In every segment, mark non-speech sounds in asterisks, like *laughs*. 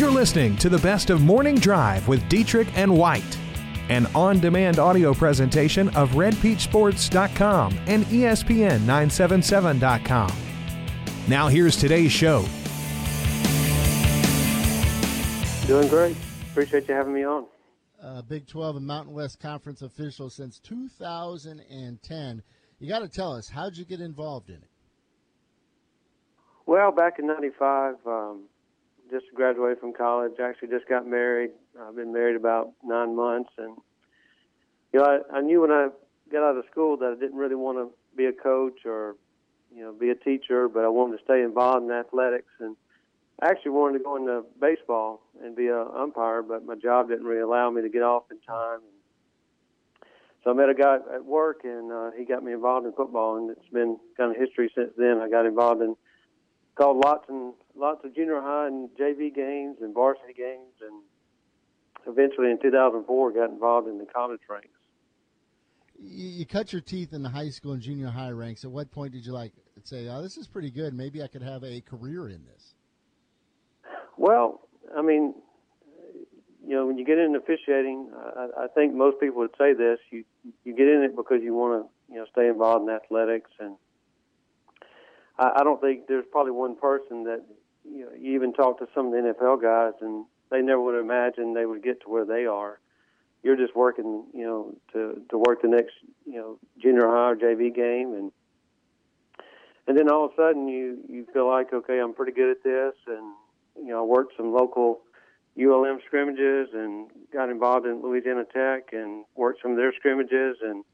You're listening to the best of Morning Drive with Dietrich and White, an on demand audio presentation of RedPeachSports.com and E ESPN977.com. Now, here's today's show. Doing great. Appreciate you having me on. uh, Big 12 and Mountain West Conference official since 2010. You got to tell us, how'd you get involved in it? Well, back in '95, um, just graduated from college. Actually, just got married. I've been married about nine months, and you know, I, I knew when I got out of school that I didn't really want to be a coach or you know be a teacher, but I wanted to stay involved in athletics. And I actually wanted to go into baseball and be an umpire, but my job didn't really allow me to get off in time. So I met a guy at work, and uh, he got me involved in football, and it's been kind of history since then. I got involved in called lots and lots of junior high and JV games and varsity games, and eventually in 2004 got involved in the college ranks. You, you cut your teeth in the high school and junior high ranks. At what point did you like say, "Oh, this is pretty good. Maybe I could have a career in this"? Well, I mean, you know, when you get into officiating, I, I think most people would say this: you you get in it because you want to, you know, stay involved in athletics, and I, I don't think there's probably one person that you know. You even talk to some of the NFL guys, and they never would imagine they would get to where they are. You're just working, you know, to to work the next, you know, junior high or JV game, and and then all of a sudden you you feel like, okay, I'm pretty good at this, and you know, I worked some local ULM scrimmages and got involved in Louisiana Tech and worked some of their scrimmages, and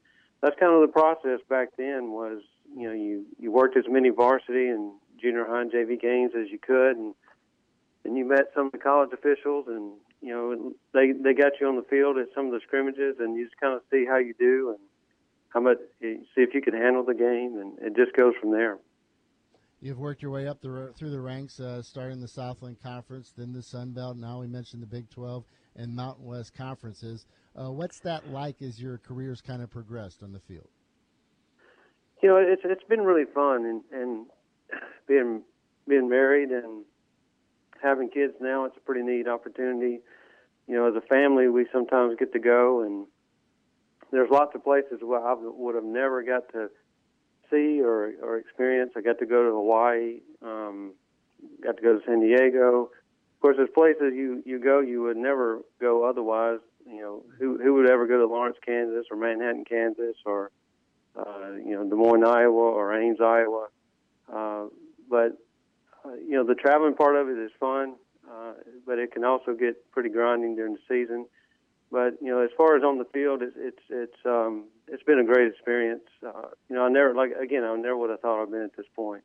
that's kind of the process back then. Was you know, you you worked as many varsity and junior high and JV games as you could, and and you met some of the college officials, and you know, they they got you on the field at some of the scrimmages, and you just kind of see how you do and how much see if you can handle the game, and it just goes from there. You've worked your way up the, through the ranks, uh, starting the Southland Conference, then the Sun Belt. Now we mentioned the Big 12 and Mountain West conferences. Uh, what's that like as your career's kind of progressed on the field? You know, it's it's been really fun, and and being being married and having kids now, it's a pretty neat opportunity. You know, as a family, we sometimes get to go, and there's lots of places where I would have never got to see or, or experience. I got to go to Hawaii, um, got to go to San Diego. Of course, there's places you, you go you would never go otherwise. You know, who who would ever go to Lawrence, Kansas, or Manhattan, Kansas, or uh, you know Des Moines, Iowa, or Ames, Iowa. Uh, but uh, you know, the traveling part of it is fun, uh, but it can also get pretty grinding during the season. But you know, as far as on the field, it's it's it's um, it's been a great experience. Uh, you know, I never like again, I never would have thought I'd been at this point.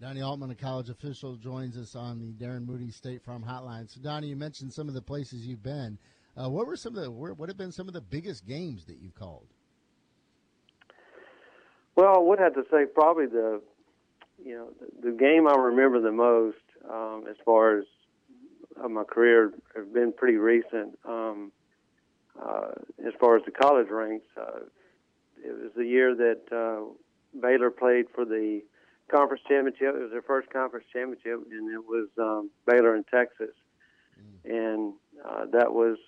Donnie Altman, a college official, joins us on the Darren Moody State Farm Hotline. So, Donnie, you mentioned some of the places you've been. Uh, what were some of the what have been some of the biggest games that you've called? Well, I would have to say probably the you know the, the game I remember the most um, as far as uh, my career have been pretty recent. Um, uh, as far as the college ranks, uh, it was the year that uh, Baylor played for the conference championship. It was their first conference championship, and it was um, Baylor in Texas, and uh, that was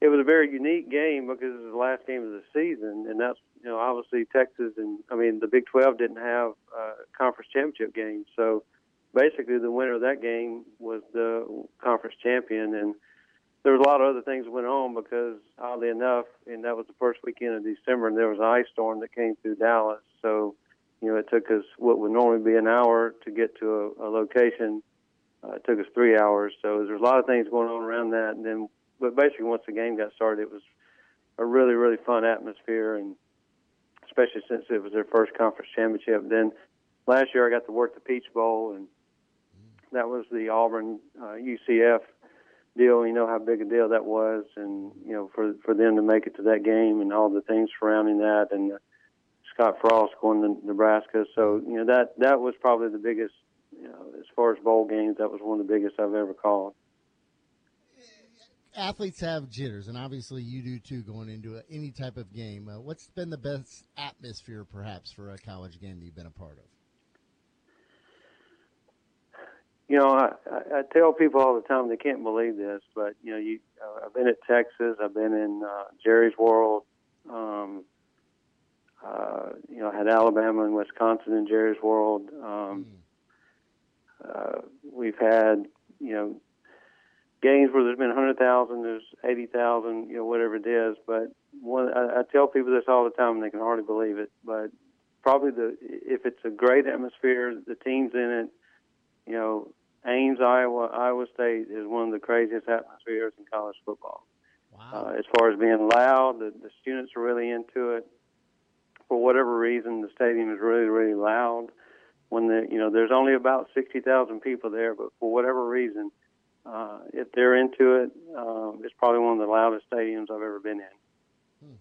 it was a very unique game because it was the last game of the season, and that's you know obviously Texas and I mean the Big 12 didn't have a conference championship game, so basically the winner of that game was the conference champion, and there was a lot of other things that went on because oddly enough, and that was the first weekend of December, and there was an ice storm that came through Dallas, so you know it took us what would normally be an hour to get to a, a location. Uh, it took us three hours, so there's a lot of things going on around that, and then but basically once the game got started, it was a really really fun atmosphere, and especially since it was their first conference championship. Then last year I got to work the Peach Bowl, and that was the Auburn uh, UCF deal. You know how big a deal that was, and you know for for them to make it to that game and all the things surrounding that, and uh, Scott Frost going to Nebraska. So you know that that was probably the biggest. You know, as far as bowl games, that was one of the biggest I've ever called athletes have jitters, and obviously you do too going into a, any type of game. Uh, what's been the best atmosphere, perhaps, for a college game that you've been a part of? you know, I, I, tell people all the time they can't believe this, but you know, you uh, I've been at Texas, I've been in uh, Jerry's World, um, uh, you know, I had Alabama and Wisconsin in Jerry's World. Um, mm. uh, we've had you know games where there's been 100,000, there's 80,000, you know, whatever it is. But one, I, I tell people this all the time, and they can hardly believe it. But probably the if it's a great atmosphere, the teams in it, you know, Ames, Iowa, Iowa State is one of the craziest atmospheres in college football. Wow. Uh, as far as being loud, the, the students are really into it. For whatever reason, the stadium is really, really loud. When the you know, there's only about sixty thousand people there, but for whatever reason, uh, if they're into it, um, it's probably one of the loudest stadiums I've ever been in. Hmm.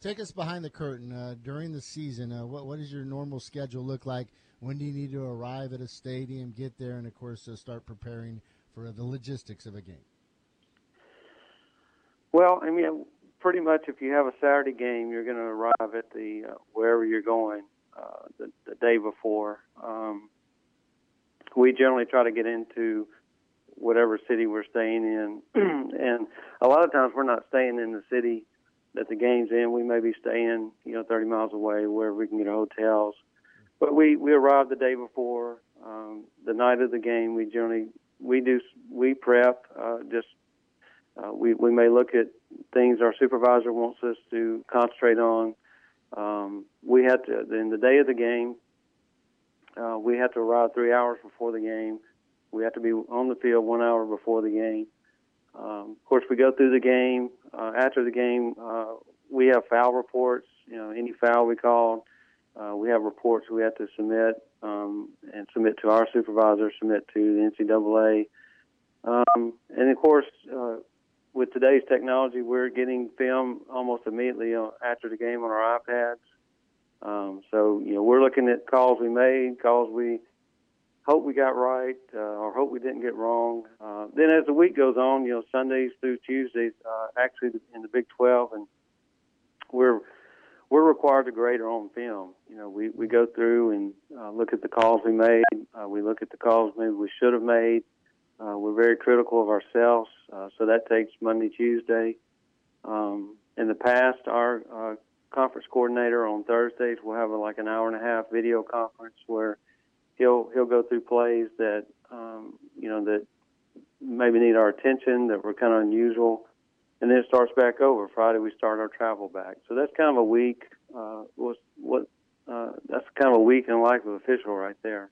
Take us behind the curtain uh, during the season. Uh, what what does your normal schedule look like? When do you need to arrive at a stadium, get there, and of course uh, start preparing for the logistics of a game? Well, I mean, pretty much if you have a Saturday game, you're going to arrive at the uh, wherever you're going uh, the, the day before. Um, we generally try to get into whatever city we're staying in. *clears throat* and a lot of times we're not staying in the city that the game's in. We may be staying, you know, 30 miles away where we can get hotels. But we we arrive the day before, um, the night of the game. We generally we do we prep. Uh, just uh, we we may look at things our supervisor wants us to concentrate on. Um, we had to in the day of the game. Uh, we had to arrive three hours before the game we have to be on the field one hour before the game. Um, of course, we go through the game. Uh, after the game, uh, we have foul reports. You know, any foul we call, uh, we have reports we have to submit um, and submit to our supervisor, submit to the NCAA. Um, and of course, uh, with today's technology, we're getting film almost immediately after the game on our iPads. Um, so, you know, we're looking at calls we made, calls we hope we got right uh, or hope we didn't get wrong. Uh, then as the week goes on, you know, Sundays through Tuesdays, uh, actually in the Big 12, and we're we're required to grade our own film. You know, we we go through and uh, look at the calls we made. Uh, we look at the calls maybe we should have made. Uh, we're very critical of ourselves, uh, so that takes Monday, Tuesday. Um, in the past, our uh, conference coordinator on Thursdays will have a, like an hour and a half video conference where he'll he'll go through plays that um, you know that maybe need our attention that were kind of unusual, and then it starts back over. Friday we start our travel back. So that's kind of a week. Uh, was what uh, that's kind of a week in life of official right there.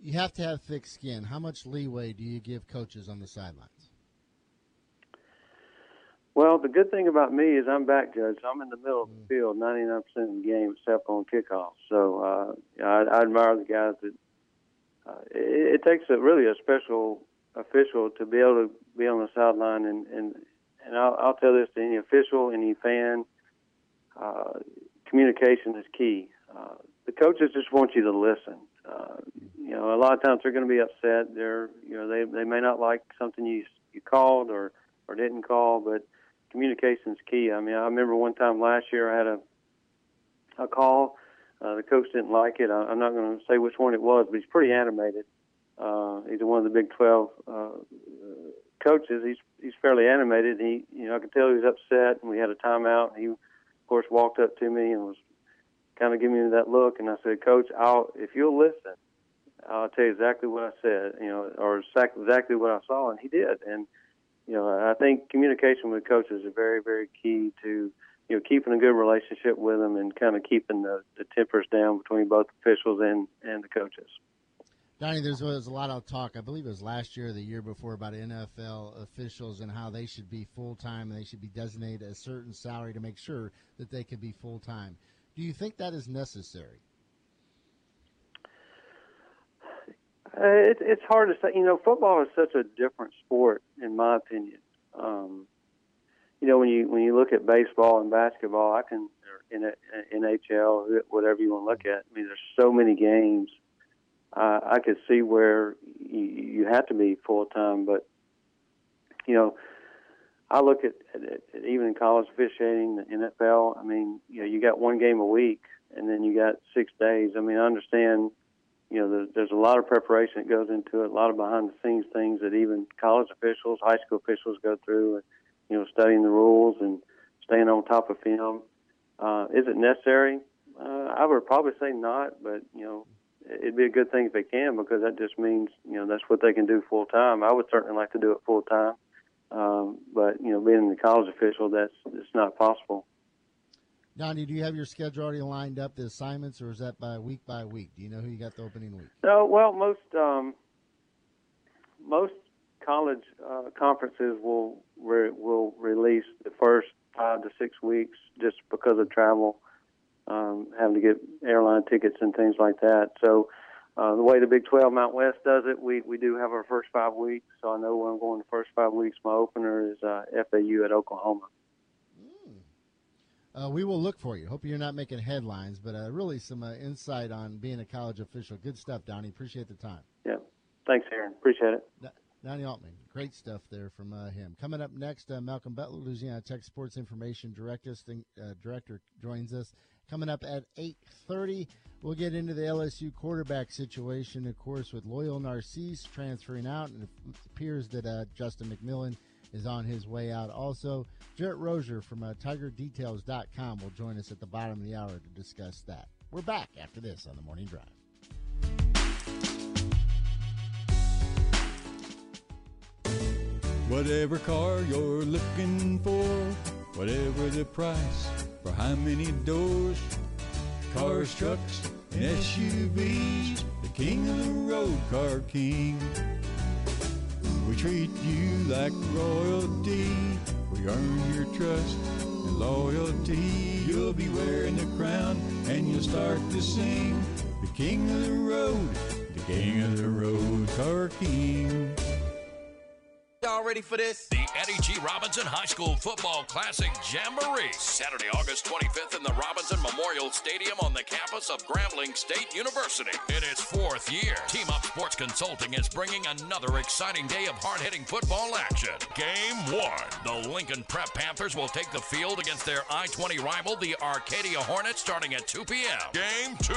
You have to have thick skin. How much leeway do you give coaches on the sidelines? Well, the good thing about me is I'm back judge. I'm in the middle of the mm. field 99% of the game except on kickoff. So uh, I, I admire the guys that uh, it, it takes a really a special official to be able to be on the sideline and and and I'll, I'll tell this to any official, any fan. Uh, communication is key. Uh, the coaches just want you to listen. Uh, you know, a lot of times they're going to be upset. They're, you know, they they may not like something you you called or or didn't call, but communication is key. I mean, I remember one time last year I had a a call. Uh, the coach didn't like it. I, I'm not going to say which one it was, but he's pretty animated. Uh, he's one of the Big 12 uh, coaches. He's he's fairly animated. He, you know, I could tell he was upset, and we had a timeout. He, of course, walked up to me and was kind of giving me that look, and I said, Coach, I'll if you'll listen, I'll tell you exactly what I said, you know, or exactly what I saw, and he did, and you know, I think communication with coaches is very, very key to, you know, keeping a good relationship with them and kind of keeping the, the tempers down between both officials and, and the coaches. Donnie, there was a lot of talk, I believe it was last year or the year before, about NFL officials and how they should be full time and they should be designated a certain salary to make sure that they can be full time. Do you think that is necessary? Uh, it, it's hard to say. You know, football is such a different sport, in my opinion. Um, you know, when you when you look at baseball and basketball, I can in a, NHL, whatever you want to look at. I mean, there's so many games. Uh, I could see where you, you have to be full time, but you know, I look at, at, at even in college officiating, the NFL. I mean, you know, you got one game a week, and then you got six days. I mean, I understand you know, there's, there's a lot of preparation that goes into it, a lot of behind the scenes things that even college officials, high school officials go through, and you know, studying the rules and staying on top of film. Uh, is it necessary? Uh, I would probably say not, but you know, it'd be a good thing if they can because that just means you know that's what they can do full time. I would certainly like to do it full time, um, but you know, being the college official, that's it's not possible. Donnie, do you have your schedule already lined up, the assignments, or is that by week by week? Do you know who you got the opening week? No, well, most um, most college uh, conferences will re- will release the first five to six weeks just because of travel, um, having to get airline tickets and things like that. So. Uh, the way the Big 12 Mount West does it, we, we do have our first five weeks. So I know when I'm going the first five weeks, my opener is uh, FAU at Oklahoma. Uh, we will look for you. Hope you're not making headlines, but uh, really some uh, insight on being a college official. Good stuff, Donnie. Appreciate the time. Yeah. Thanks, Aaron. Appreciate it. Donnie Altman, great stuff there from uh, him. Coming up next, uh, Malcolm Butler, Louisiana Tech Sports Information Director, uh, Director joins us. Coming up at 8.30, we'll get into the LSU quarterback situation, of course, with Lowell Narcisse transferring out, and it appears that Justin McMillan – is on his way out. Also, Jarrett Rozier from uh, TigerDetails.com will join us at the bottom of the hour to discuss that. We're back after this on the Morning Drive. Whatever car you're looking for, whatever the price, for how many doors, cars, trucks, and SUVs, the king of the road, Car King. We treat you like royalty. We earn your trust and loyalty. You'll be wearing the crown and you'll start to sing. The king of the road, the king of the road, Car King. Y'all ready for this? The Eddie G. Robinson High School Football Classic Jamboree. Saturday, August 25th in the Robinson Memorial Stadium on the campus of Grambling State University. In its fourth year, Team Up Sports Consulting is bringing another exciting day of hard hitting football action. Game one. The Lincoln Prep Panthers will take the field against their I 20 rival, the Arcadia Hornets, starting at 2 p.m. Game two.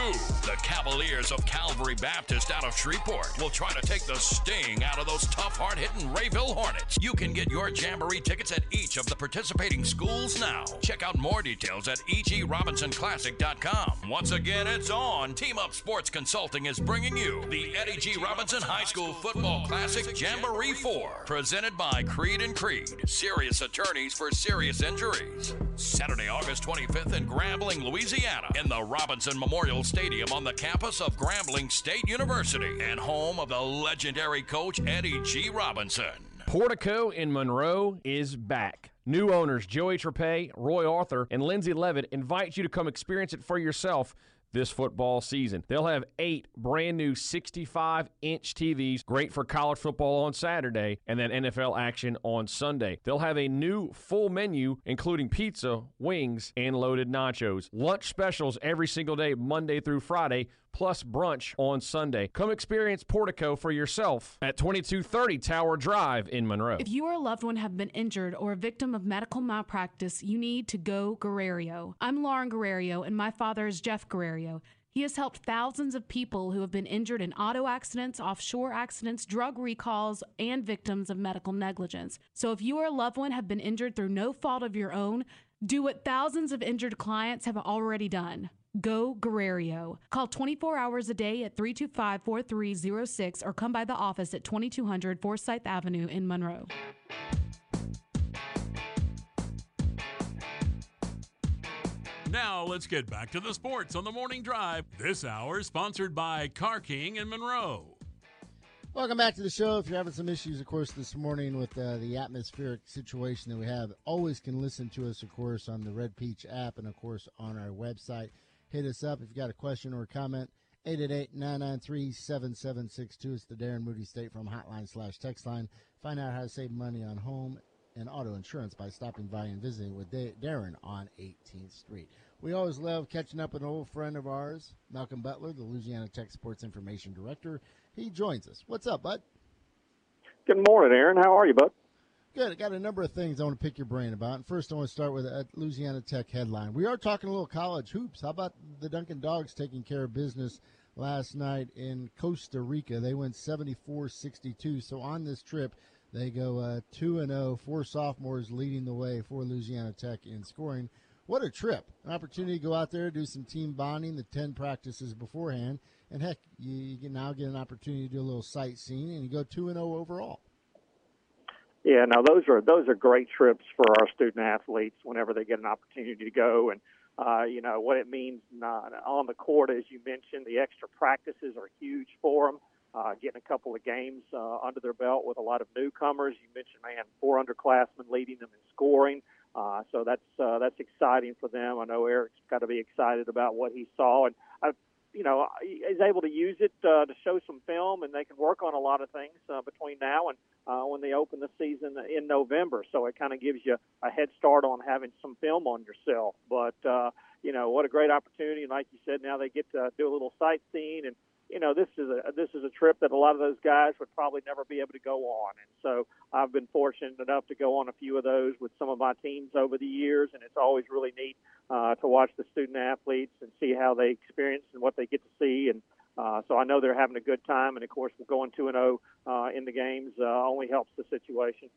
The Cavaliers of Calvary Baptist out of Shreveport will try to take the sting out of those tough, hard hitting Rayville Hornets. You can get your Jamboree tickets at each of the participating schools now. Check out more details at egrobinsonclassic.com. Once again, it's on. Team Up Sports Consulting is bringing you the Eddie G. Robinson High School Football Classic Jamboree 4, presented by Creed and Creed, serious attorneys for serious injuries. Saturday, August 25th in Grambling, Louisiana, in the Robinson Memorial Stadium on the campus of Grambling State University and home of the legendary coach Eddie G. Robinson. Portico in Monroe is back. New owners Joey Trepay, Roy Arthur, and Lindsay Levitt invite you to come experience it for yourself this football season. They'll have eight brand new 65 inch TVs, great for college football on Saturday and then NFL action on Sunday. They'll have a new full menu, including pizza, wings, and loaded nachos. Lunch specials every single day, Monday through Friday plus brunch on Sunday. Come experience Portico for yourself at 2230 Tower Drive in Monroe. If you or a loved one have been injured or a victim of medical malpractice, you need to go Guerrero. I'm Lauren Guerrero, and my father is Jeff Guerrero. He has helped thousands of people who have been injured in auto accidents, offshore accidents, drug recalls, and victims of medical negligence. So if you or a loved one have been injured through no fault of your own, do what thousands of injured clients have already done. Go Guerrero. Call 24 hours a day at 325 4306 or come by the office at 2200 Forsyth Avenue in Monroe. Now let's get back to the sports on the morning drive. This hour sponsored by Car King in Monroe. Welcome back to the show. If you're having some issues, of course, this morning with uh, the atmospheric situation that we have, always can listen to us, of course, on the Red Peach app and, of course, on our website hit us up if you've got a question or a comment. 888-993-7762. It's the Darren Moody State Farm Hotline slash text line. Find out how to save money on home and auto insurance by stopping by and visiting with Darren on 18th Street. We always love catching up with an old friend of ours, Malcolm Butler, the Louisiana Tech Sports Information Director. He joins us. What's up, bud? Good morning, Aaron. How are you, bud? Good. I got a number of things I want to pick your brain about. And first, I want to start with a Louisiana Tech headline. We are talking a little college hoops. How about the Duncan Dogs taking care of business last night in Costa Rica. They went 74-62. So on this trip, they go uh, 2 and 0, four sophomores leading the way for Louisiana Tech in scoring. What a trip! An opportunity to go out there, do some team bonding, the 10 practices beforehand, and heck, you, you can now get an opportunity to do a little sightseeing, and you go 2 and 0 overall. Yeah, now those are those are great trips for our student athletes whenever they get an opportunity to go and uh, you know what it means not, on the court, as you mentioned. The extra practices are huge for them. Uh, getting a couple of games uh, under their belt with a lot of newcomers. You mentioned, man, four underclassmen leading them in scoring. Uh, so that's uh, that's exciting for them. I know Eric's got to be excited about what he saw, and you know, is able to use it uh, to show some film, and they can work on a lot of things uh, between now and uh, when they open the season in November. So it kind of gives you a head start on having some film on yourself. But uh, you know, what a great opportunity! And like you said, now they get to do a little sightseeing and you know, this is a this is a trip that a lot of those guys would probably never be able to go on. And so I've been fortunate enough to go on a few of those with some of my teams over the years, and it's always really neat uh, to watch the student athletes and see how they experience and what they get to see. And uh, so I know they're having a good time, and of course, going two and zero oh, uh, in the games uh, only helps the situation.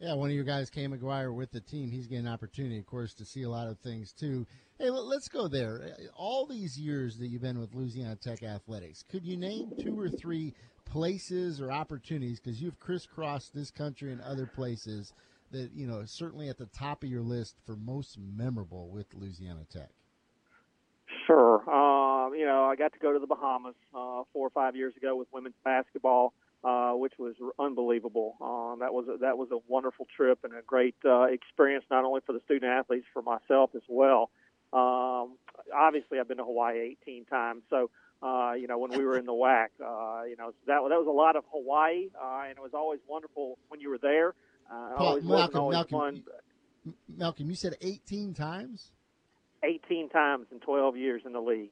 Yeah, one of your guys, Kay McGuire, with the team. He's getting an opportunity, of course, to see a lot of things too. Hey, let's go there. All these years that you've been with Louisiana Tech Athletics, could you name two or three places or opportunities because you've crisscrossed this country and other places that you know certainly at the top of your list for most memorable with Louisiana Tech? Sure. Um, you know, I got to go to the Bahamas uh, four or five years ago with women's basketball uh, which was unbelievable. Um, that was a, that was a wonderful trip and a great uh, experience, not only for the student athletes, for myself as well. Um, obviously, I've been to Hawaii 18 times, so uh, you know when we were in the WAC, uh, you know that that was a lot of Hawaii, uh, and it was always wonderful when you were there. Uh, Paul, always Malcolm, always Malcolm, fun. Malcolm, you said 18 times. 18 times in 12 years in the league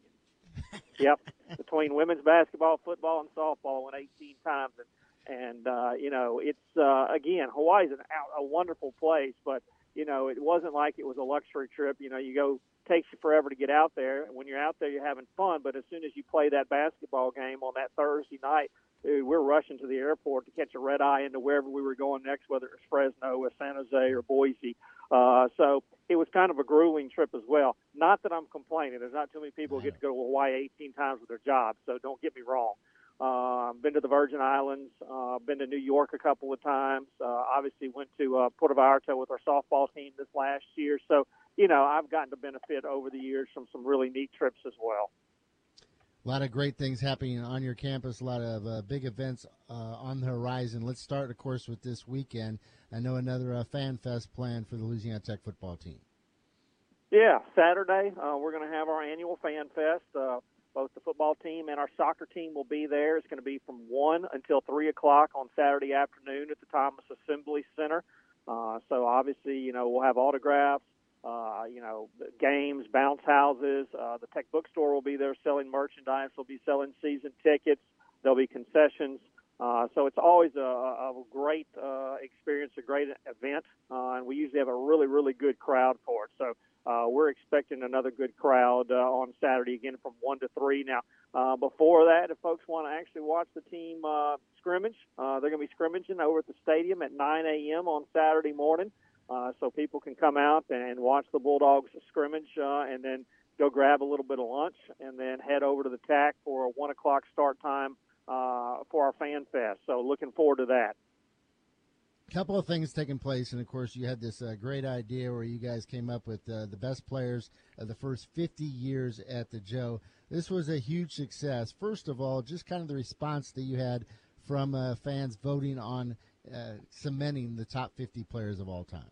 *laughs* yep, between women's basketball, football, and softball, went 18 times, and and uh, you know it's uh, again Hawaii's an, a wonderful place, but you know it wasn't like it was a luxury trip. You know, you go takes you forever to get out there. And when you're out there, you're having fun, but as soon as you play that basketball game on that Thursday night, dude, we're rushing to the airport to catch a red eye into wherever we were going next, whether it was Fresno or San Jose or Boise. Uh, so it was kind of a grueling trip as well. Not that I'm complaining. There's not too many people who get to go to Hawaii 18 times with their jobs, so don't get me wrong. I've been to the Virgin Islands, uh, been to New York a couple of times. Uh, obviously, went to uh, Puerto Vallarta with our softball team this last year. So, you know, I've gotten to benefit over the years from some really neat trips as well. A lot of great things happening on your campus. A lot of uh, big events uh, on the horizon. Let's start, of course, with this weekend. I know another uh, fan fest planned for the Louisiana Tech football team. Yeah, Saturday uh, we're going to have our annual fan fest. Uh, both the football team and our soccer team will be there. It's going to be from one until three o'clock on Saturday afternoon at the Thomas Assembly Center. Uh, so obviously, you know, we'll have autographs, uh, you know, games, bounce houses. Uh, the Tech Bookstore will be there selling merchandise. They'll be selling season tickets. There'll be concessions. Uh, so it's always a, a great uh, experience, a great event, uh, and we usually have a really, really good crowd for it. So uh, we're expecting another good crowd uh, on Saturday again from one to three. Now, uh, before that, if folks want to actually watch the team uh, scrimmage, uh, they're going to be scrimmaging over at the stadium at 9 a.m. on Saturday morning, uh, so people can come out and watch the Bulldogs scrimmage, uh, and then go grab a little bit of lunch, and then head over to the TAC for a one o'clock start time uh, for our fan fest. So looking forward to that. A couple of things taking place, and of course, you had this uh, great idea where you guys came up with uh, the best players of the first 50 years at the Joe. This was a huge success. First of all, just kind of the response that you had from uh, fans voting on uh, cementing the top 50 players of all time.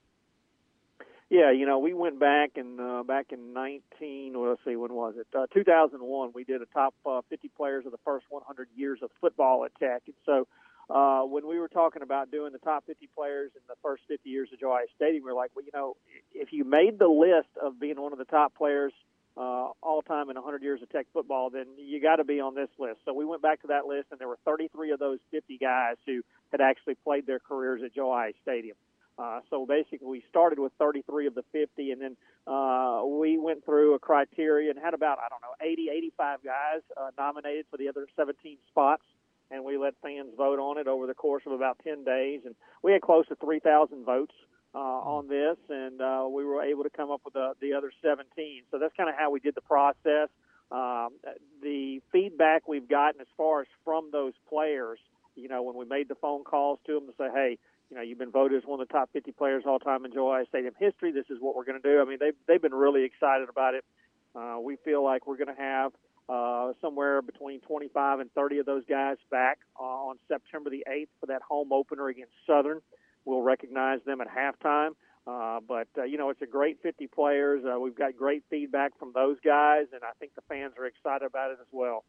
Yeah, you know, we went back and uh, back in 19. Well, let's see, when was it? Uh, 2001. We did a top uh, 50 players of the first 100 years of football at Tech, and so uh, when we were talking about doing the top 50 players in the first 50 years of Joe Stadium, we were like, well, you know, if you made the list of being one of the top players uh, all time in 100 years of Tech football, then you got to be on this list. So we went back to that list, and there were 33 of those 50 guys who had actually played their careers at Joe Aillet Stadium. Uh, so basically, we started with 33 of the 50, and then uh, we went through a criteria and had about I don't know 80, 85 guys uh, nominated for the other 17 spots, and we let fans vote on it over the course of about 10 days, and we had close to 3,000 votes. Uh, on this, and uh, we were able to come up with the, the other 17. So that's kind of how we did the process. Um, the feedback we've gotten as far as from those players, you know, when we made the phone calls to them to say, hey, you know, you've been voted as one of the top 50 players all time in Joe Stadium history. This is what we're going to do. I mean, they've, they've been really excited about it. Uh, we feel like we're going to have uh, somewhere between 25 and 30 of those guys back uh, on September the 8th for that home opener against Southern. We'll recognize them at halftime. Uh, but uh, you know, it's a great 50 players. Uh, we've got great feedback from those guys, and I think the fans are excited about it as well.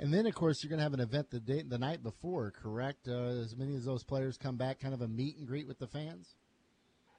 And then, of course, you're going to have an event the day, the night before, correct? Uh, as many of those players come back, kind of a meet and greet with the fans.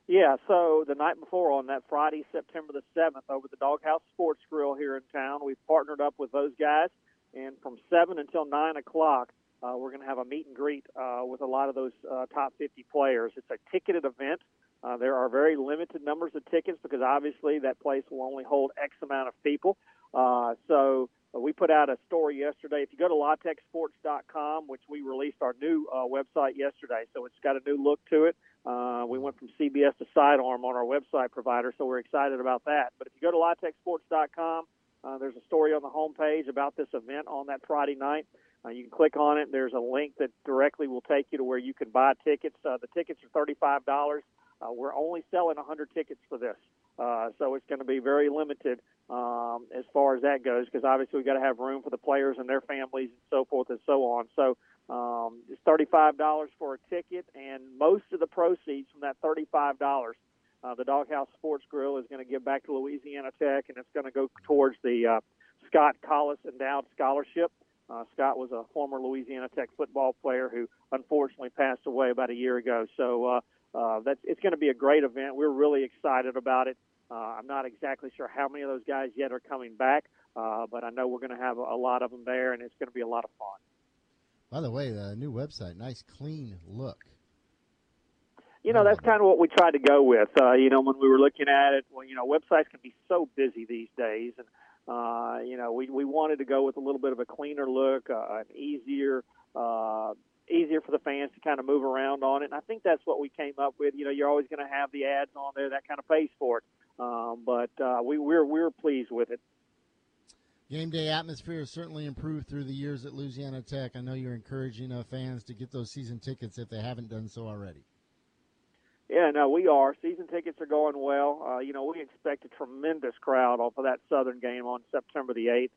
Yeah, so the night before on that Friday, September the 7th, over the Doghouse Sports Grill here in town, we've partnered up with those guys, and from 7 until 9 o'clock, uh, we're going to have a meet and greet uh, with a lot of those uh, top 50 players. It's a ticketed event. Uh, there are very limited numbers of tickets because obviously that place will only hold X amount of people. Uh, so uh, we put out a story yesterday. If you go to latechsports.com, which we released our new uh, website yesterday, so it's got a new look to it. Uh, we went from CBS to Sidearm on our website provider, so we're excited about that. But if you go to latechsports.com, uh, there's a story on the homepage about this event on that Friday night. Uh, you can click on it. There's a link that directly will take you to where you can buy tickets. Uh, the tickets are $35. Uh, we're only selling 100 tickets for this, uh, so it's going to be very limited um, as far as that goes because obviously we've got to have room for the players and their families and so forth and so on. So um, it's $35 for a ticket, and most of the proceeds from that $35 uh, the Doghouse Sports Grill is going to give back to Louisiana Tech, and it's going to go towards the uh, Scott Collis Endowed Scholarship. Uh, Scott was a former Louisiana Tech football player who unfortunately passed away about a year ago. So uh, uh, that's it's going to be a great event. We're really excited about it. Uh, I'm not exactly sure how many of those guys yet are coming back, uh, but I know we're going to have a, a lot of them there, and it's going to be a lot of fun. By the way, the new website, nice clean look. You know, that's kind of what we tried to go with. Uh, you know, when we were looking at it, well, you know, websites can be so busy these days, and uh, you know, we we wanted to go with a little bit of a cleaner look, uh, an easier. Uh, easier for the fans to kind of move around on it. And I think that's what we came up with. You know, you're always going to have the ads on there that kind of pays for it. Um, but uh, we we're we're pleased with it. Game day atmosphere has certainly improved through the years at Louisiana Tech. I know you're encouraging uh, fans to get those season tickets if they haven't done so already. Yeah, no, we are. Season tickets are going well. Uh, you know, we expect a tremendous crowd off of that Southern game on September the 8th.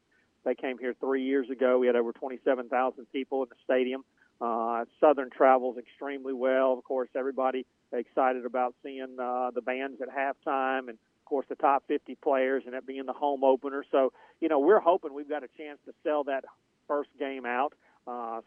They came here three years ago. We had over 27,000 people in the stadium. Uh, Southern travels extremely well. Of course, everybody excited about seeing uh, the bands at halftime, and of course the top 50 players, and it being the home opener. So, you know, we're hoping we've got a chance to sell that first game out.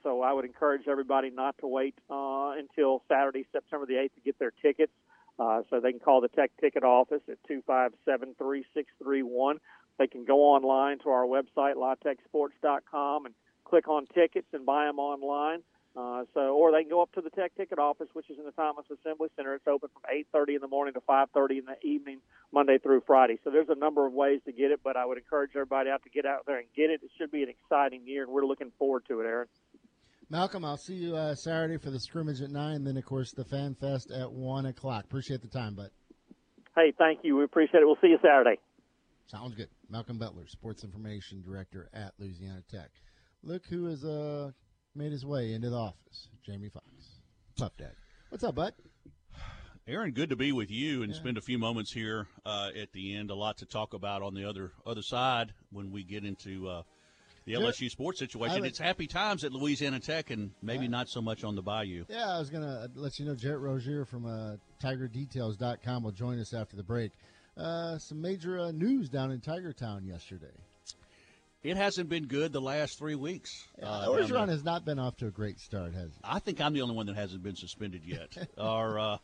So I would encourage everybody not to wait uh, until Saturday, September the 8th, to get their tickets. Uh, so they can call the Tech Ticket Office at 257-3631. They can go online to our website, latechsports.com, and click on tickets and buy them online. Uh, so, or they can go up to the Tech Ticket Office, which is in the Thomas Assembly Center. It's open from 8:30 in the morning to 5:30 in the evening, Monday through Friday. So there's a number of ways to get it, but I would encourage everybody out to get out there and get it. It should be an exciting year, and we're looking forward to it, Aaron. Malcolm, I'll see you uh, Saturday for the scrimmage at nine. Then, of course, the Fan Fest at one o'clock. Appreciate the time, bud. Hey, thank you. We appreciate it. We'll see you Saturday. Sounds good. Malcolm Butler, Sports Information Director at Louisiana Tech. Look who is has uh, made his way into the office. Jamie Fox. Puff Dad. What's up, bud? Aaron, good to be with you and yeah. spend a few moments here uh, at the end. A lot to talk about on the other other side when we get into uh, the LSU sports situation. Would, it's happy times at Louisiana Tech and maybe not so much on the Bayou. Yeah, I was going to let you know Jarrett Rozier from uh, TigerDetails.com will join us after the break. Uh, some major uh, news down in Tiger Town yesterday. It hasn't been good the last three weeks. Yeah, uh, Orgeron has not been off to a great start, has he? I think I'm the only one that hasn't been suspended yet. *laughs* or uh,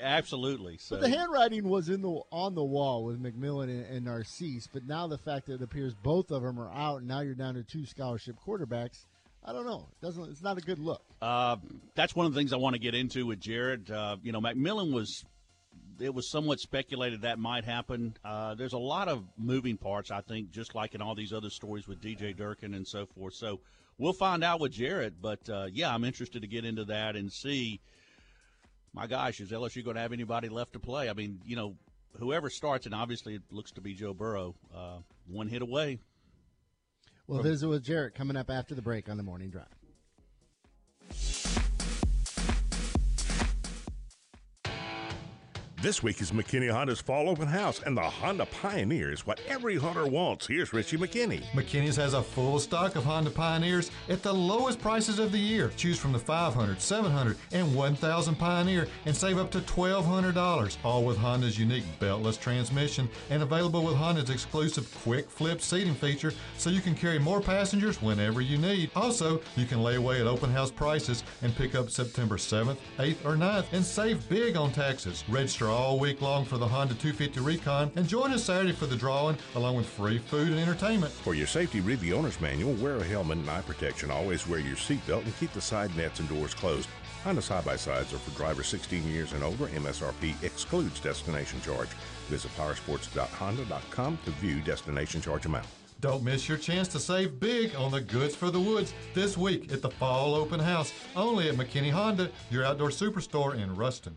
absolutely. So. But the handwriting was in the on the wall with McMillan and, and Narcisse. But now the fact that it appears both of them are out, and now you're down to two scholarship quarterbacks. I don't know. It doesn't it's not a good look. Uh, that's one of the things I want to get into with Jared. Uh, you know, McMillan was it was somewhat speculated that might happen. Uh, there's a lot of moving parts, I think, just like in all these other stories with DJ Durkin and so forth. So we'll find out with Jared. But uh, yeah, I'm interested to get into that and see. My gosh, is LSU going to have anybody left to play? I mean, you know, whoever starts, and obviously it looks to be Joe Burrow, uh, one hit away. We'll visit with Jarrett coming up after the break on the morning drive. This week is McKinney Honda's Fall Open House, and the Honda Pioneer is what every hunter wants. Here's Richie McKinney. McKinney's has a full stock of Honda Pioneers at the lowest prices of the year. Choose from the 500, 700, and 1000 Pioneer and save up to $1,200. All with Honda's unique beltless transmission and available with Honda's exclusive quick flip seating feature so you can carry more passengers whenever you need. Also, you can lay away at open house prices and pick up September 7th, 8th, or 9th and save big on taxes. Register all week long for the Honda 250 Recon and join us Saturday for the drawing along with free food and entertainment. For your safety, read the owner's manual, wear a helmet and eye protection, always wear your seatbelt, and keep the side nets and doors closed. Honda side by sides are for drivers 16 years and older. MSRP excludes destination charge. Visit powersports.honda.com to view destination charge amount. Don't miss your chance to save big on the goods for the woods this week at the Fall Open House, only at McKinney Honda, your outdoor superstore in Ruston.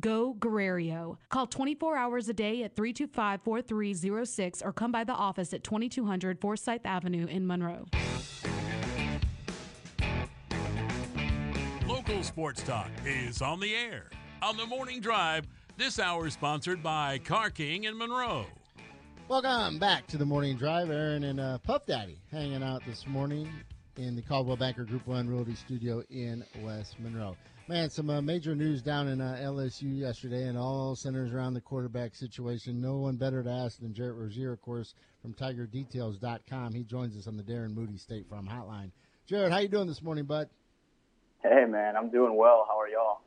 Go Guerrero. Call 24 hours a day at 325 4306 or come by the office at 2200 Forsyth Avenue in Monroe. Local sports talk is on the air. On the morning drive, this hour is sponsored by Car King in Monroe. Welcome back to the morning drive. Aaron and uh, Puff Daddy hanging out this morning in the Coldwell Banker Group One Realty Studio in West Monroe. Man, some uh, major news down in uh, LSU yesterday, and all centers around the quarterback situation. No one better to ask than Jarrett Rozier, of course, from TigerDetails.com. He joins us on the Darren Moody State Farm Hotline. Jared, how you doing this morning, bud? Hey, man, I'm doing well. How are y'all?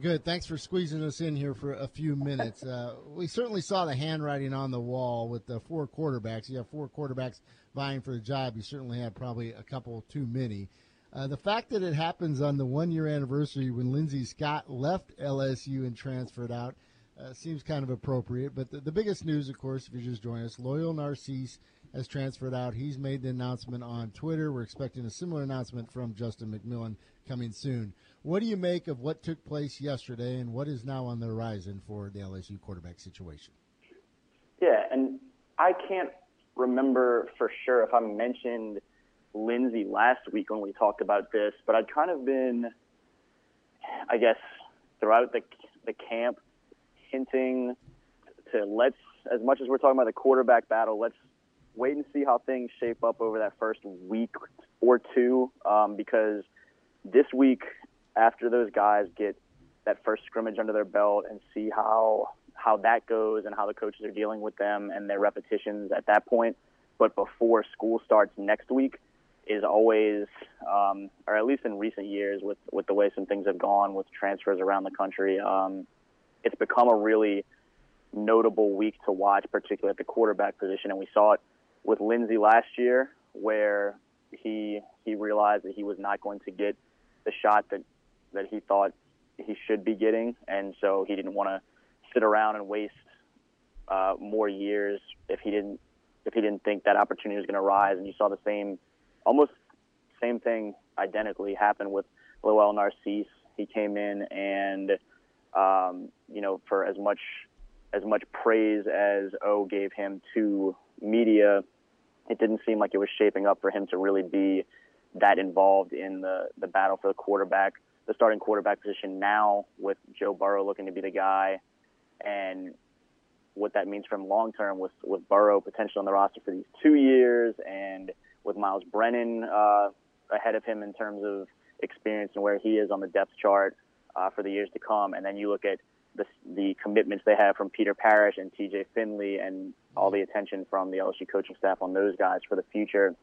Good. Thanks for squeezing us in here for a few minutes. Uh, we certainly saw the handwriting on the wall with the four quarterbacks. You have four quarterbacks vying for the job. You certainly have probably a couple too many. Uh, the fact that it happens on the one year anniversary when Lindsey Scott left LSU and transferred out uh, seems kind of appropriate. But the, the, biggest news, of course, if you're just joining us, Lowell Narcisse has transferred out. He's made the announcement on Twitter. We're expecting a similar announcement from Justin McMillan coming soon. What do you make of what took place yesterday and what is now on the horizon for the LSU quarterback situation? Yeah, and I can't remember for sure if I mentioned Lindsey last week when we talked about this, but I'd kind of been, I guess, throughout the the camp, hinting to let's as much as we're talking about the quarterback battle, let's wait and see how things shape up over that first week or two, um, because this week after those guys get that first scrimmage under their belt and see how how that goes and how the coaches are dealing with them and their repetitions at that point. But before school starts next week, is always, um, or at least in recent years, with with the way some things have gone with transfers around the country, um, it's become a really notable week to watch, particularly at the quarterback position. And we saw it with Lindsey last year, where he he realized that he was not going to get the shot that that he thought he should be getting, and so he didn't want to sit around and waste uh, more years if he didn't if he didn't think that opportunity was going to rise. And you saw the same, almost same thing identically happened with Lowell Narcisse. He came in and um, you know for as much as much praise as O gave him to media, it didn't seem like it was shaping up for him to really be that involved in the the battle for the quarterback, the starting quarterback position. Now with Joe Burrow looking to be the guy, and what that means from long term with with Burrow potentially on the roster for these two years, and with Myles Brennan uh, ahead of him in terms of experience and where he is on the depth chart uh, for the years to come. And then you look at the, the commitments they have from Peter Parrish and TJ Finley and all the attention from the LSU coaching staff on those guys for the future.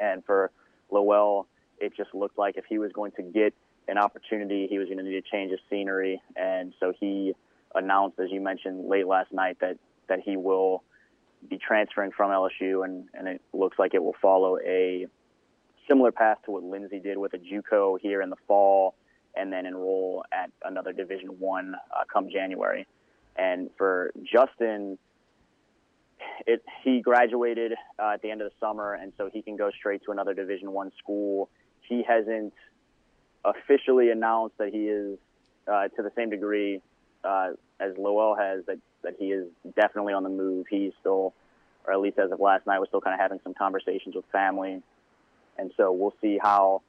And for Lowell, it just looked like if he was going to get an opportunity, he was going to need to change his scenery. And so he announced, as you mentioned late last night, that, that he will be transferring from LSU, and, and it looks like it will follow a similar path to what Lindsey did with a JUCO here in the fall and then enroll at another Division One uh, come January. And for Justin, it he graduated uh, at the end of the summer, and so he can go straight to another Division One school. He hasn't officially announced that he is uh, to the same degree uh, as Lowell has that that he is definitely on the move. He's still, or at least as of last night, was still kind of having some conversations with family, and so we'll see how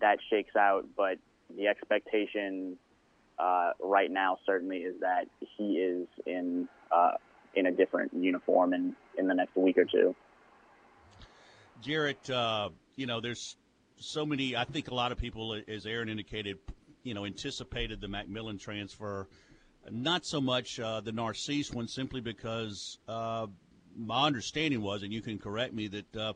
that shakes out. But the expectation uh, right now certainly is that he is in uh, in a different uniform in in the next week or two. Jarrett, uh, you know, there's so many. I think a lot of people, as Aaron indicated, you know, anticipated the McMillan transfer. Not so much uh, the Narcisse one, simply because uh, my understanding was, and you can correct me, that uh,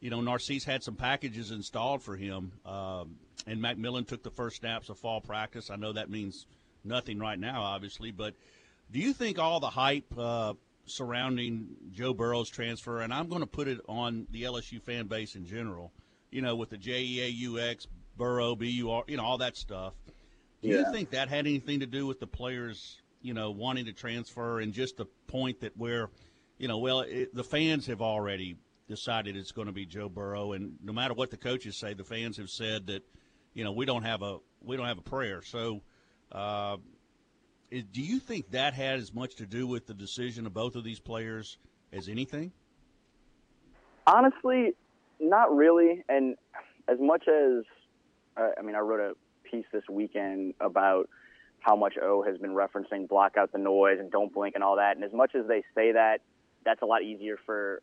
you know Narcisse had some packages installed for him. Um, and McMillan took the first snaps of fall practice. I know that means nothing right now, obviously, but do you think all the hype uh, surrounding Joe Burrow's transfer, and I'm going to put it on the LSU fan base in general, you know, with the J E A U X, Burrow, B U R, you know, all that stuff. Do yeah. you think that had anything to do with the players, you know, wanting to transfer and just the point that where, you know, well, it, the fans have already decided it's going to be Joe Burrow, and no matter what the coaches say, the fans have said that – you know, we don't have a we don't have a prayer. So, uh, do you think that had as much to do with the decision of both of these players as anything? Honestly, not really. And as much as I mean, I wrote a piece this weekend about how much O has been referencing block out the noise and don't blink and all that. And as much as they say that, that's a lot easier for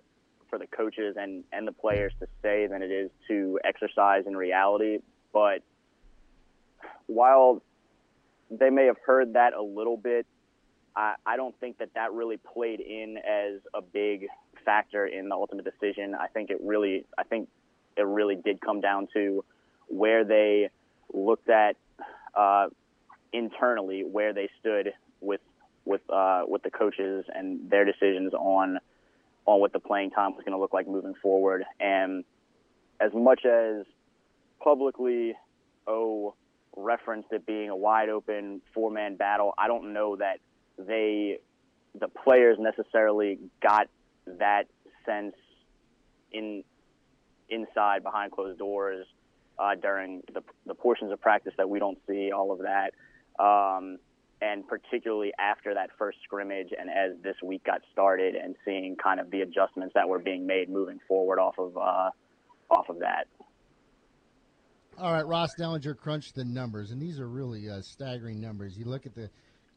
for the coaches and and the players to say than it is to exercise in reality. But while they may have heard that a little bit, I, I don't think that that really played in as a big factor in the ultimate decision. I think it really, I think it really did come down to where they looked at uh, internally, where they stood with with uh, with the coaches and their decisions on on what the playing time was going to look like moving forward. And as much as publicly, oh, referenced it being a wide open four man battle, I don't know that they, the players necessarily got that sense in inside behind closed doors uh, during the, the portions of practice that we don't see all of that. Um, and particularly after that first scrimmage and as this week got started and seeing kind of the adjustments that were being made moving forward off of uh, off of that. All right, Ross Dellenger crunched the numbers, and these are really uh, staggering numbers. You look at the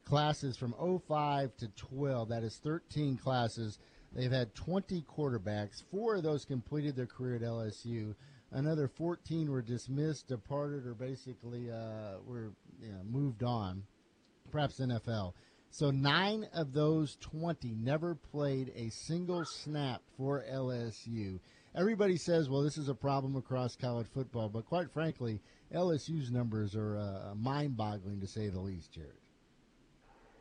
classes from 05 to 12, that is 13 classes. They've had 20 quarterbacks. Four of those completed their career at LSU. Another 14 were dismissed, departed, or basically uh, were you know, moved on, perhaps NFL. So nine of those 20 never played a single snap for LSU everybody says, well, this is a problem across college football, but quite frankly, LSU's numbers are uh, mind-boggling to say the least, Jared.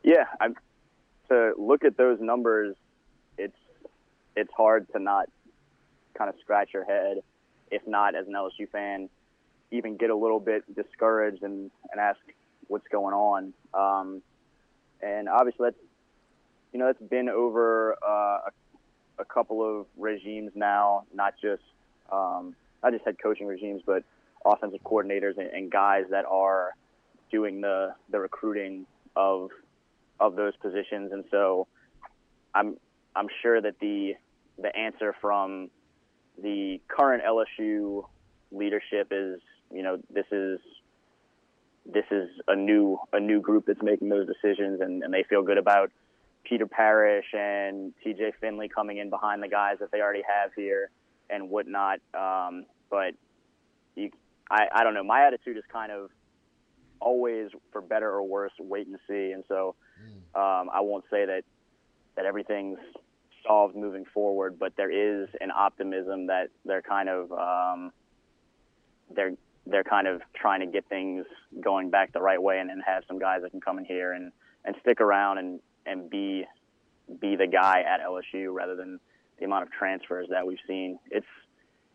Yeah, I'm to look at those numbers, it's it's hard to not kind of scratch your head, if not as an LSU fan, even get a little bit discouraged and, and ask what's going on. Um, and obviously that's you know that's been over uh, a, a couple of regimes now, not just um, not just head coaching regimes, but offensive coordinators and, and guys that are doing the the recruiting of of those positions. And so I'm I'm sure that the the answer from the current LSU leadership is, you know, this is this is a new a new group that's making those decisions, and, and they feel good about Peter Parrish and T.J. Finley coming in behind the guys that they already have here and whatnot. Um, but you, I, I don't know. My attitude is kind of always, for better or worse, wait and see. And so um, I won't say that that everything's solved moving forward, but there is an optimism that they're kind of um, they're they're kind of trying to get things going back the right way and, and have some guys that can come in here and, and stick around and, and be be the guy at LSU rather than the amount of transfers that we've seen. It's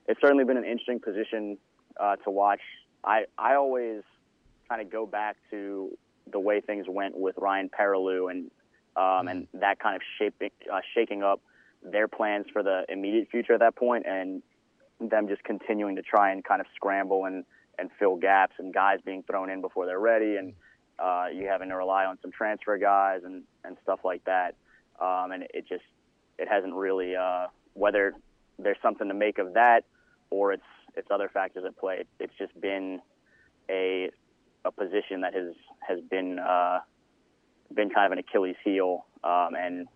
it's certainly been an interesting position uh, to watch. I I always kind of go back to the way things went with Ryan Perrilloux and um, and that kind of shaping uh, shaking up their plans for the immediate future at that point and them just continuing to try and kind of scramble and and fill gaps and guys being thrown in before they're ready and uh, you having to rely on some transfer guys and and stuff like that. Um, and it just it hasn't really uh, whether there's something to make of that or it's it's other factors at play. It's just been a a position that has has been uh, been kind of an Achilles heel um, and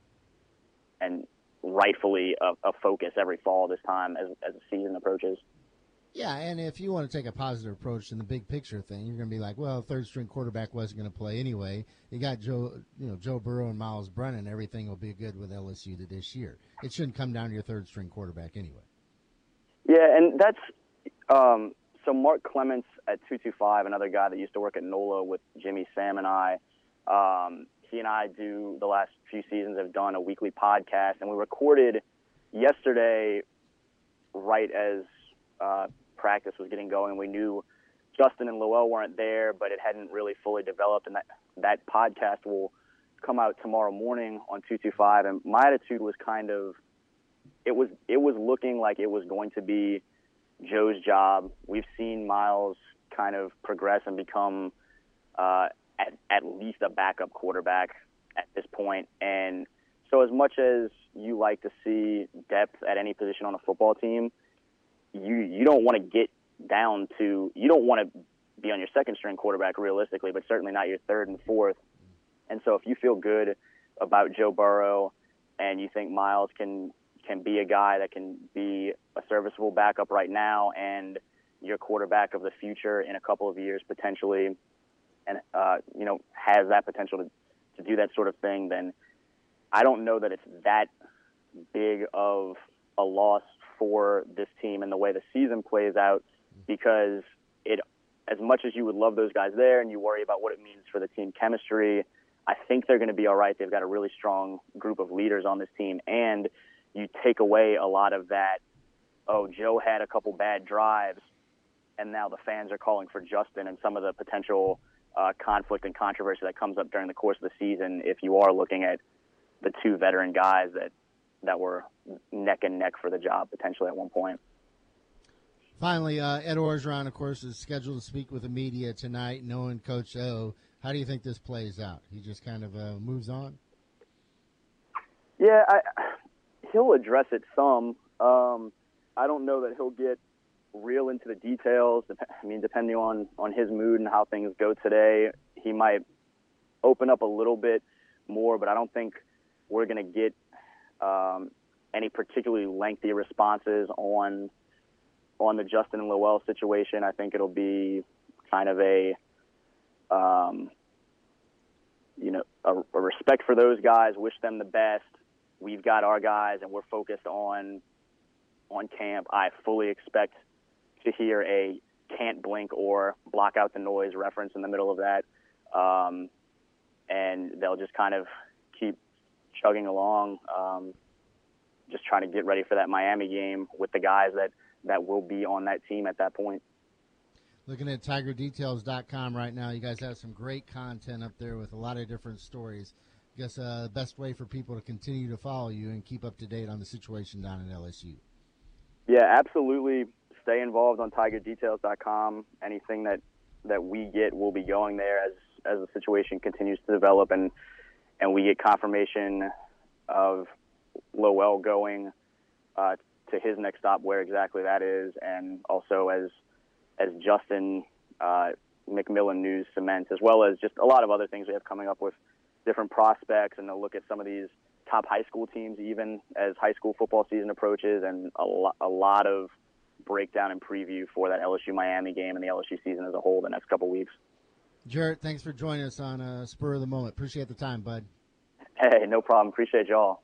and rightfully a, a, focus every fall this time as as the season approaches. Yeah, and if you want to take a positive approach in the big picture thing, you're going to be like, well, third string quarterback wasn't going to play anyway. You got Joe, you know, Joe Burrow and Myles Brennan. Everything will be good with LSU this year. It shouldn't come down to your third string quarterback anyway. Yeah, and that's um, so. Mark Clements at two two five, another guy that used to work at NOLA with Jimmy Sam and I. Um, he and I do the last few seasons have done a weekly podcast, and we recorded yesterday, right as uh, practice was getting going. We knew Justin and Lowell weren't there, but it hadn't really fully developed, and that that podcast will come out tomorrow morning on 225. And my attitude was kind of, it was it was looking like it was going to be Joe's job. We've seen Myles kind of progress and become uh, at at least a backup quarterback at this point, and so as much as you like to see depth at any position on a football team you you don't want to get down to you don't want to be on your second string quarterback realistically, but certainly not your third and fourth. And so if you feel good about Joe Burrow and you think Myles can can be a guy that can be a serviceable backup right now and your quarterback of the future in a couple of years potentially, and uh, you know has that potential to to do that sort of thing, then I don't know that it's that big of a loss for this team and the way the season plays out because it as much as you would love those guys there and you worry about what it means for the team chemistry, I think they're going to be all right. They've got a really strong group of leaders on this team and you take away a lot of that oh, Joe had a couple bad drives and now the fans are calling for Justin and some of the potential uh, conflict and controversy that comes up during the course of the season if you are looking at the two veteran guys that that were neck and neck for the job potentially at one point. Finally, uh, Ed Orgeron, of course, is scheduled to speak with the media tonight. Knowing Coach O, how do you think this plays out? He just kind of uh, moves on. Yeah, I, he'll address it some. Um, I don't know that he'll get real into the details. I mean, depending on on his mood and how things go today, he might open up a little bit more. But I don't think we're going to get um, any particularly lengthy responses on on the Justin and Lowell situation. I think it'll be kind of a um, you know a, a respect for those guys, wish them the best. We've got our guys, and we're focused on on camp. I fully expect to hear a can't blink or block out the noise reference in the middle of that. Um, and they'll just kind of keep chugging along, um, just trying to get ready for that Miami game with the guys that that will be on that team at that point. Looking at TigerDetails.com right now, you guys have some great content up there with a lot of different stories. I guess uh, the best way for people to continue to follow you and keep up to date on the situation down at LSU. Yeah, absolutely. Stay involved on TigerDetails.com. Anything that that we get will be going there as as the situation continues to develop and and we get confirmation of Lowell going uh, to his next stop, where exactly that is, and also as as Justin uh, McMillan news cements, as well as just a lot of other things we have coming up with different prospects, and they'll look at some of these top high school teams even as high school football season approaches, and a, lo- a lot of breakdown and preview for that LSU Miami game and the LSU season as a whole the next couple weeks. Jarrett, thanks for joining us on uh, Spur of the Moment. Appreciate the time, bud. Hey, no problem. Appreciate y'all.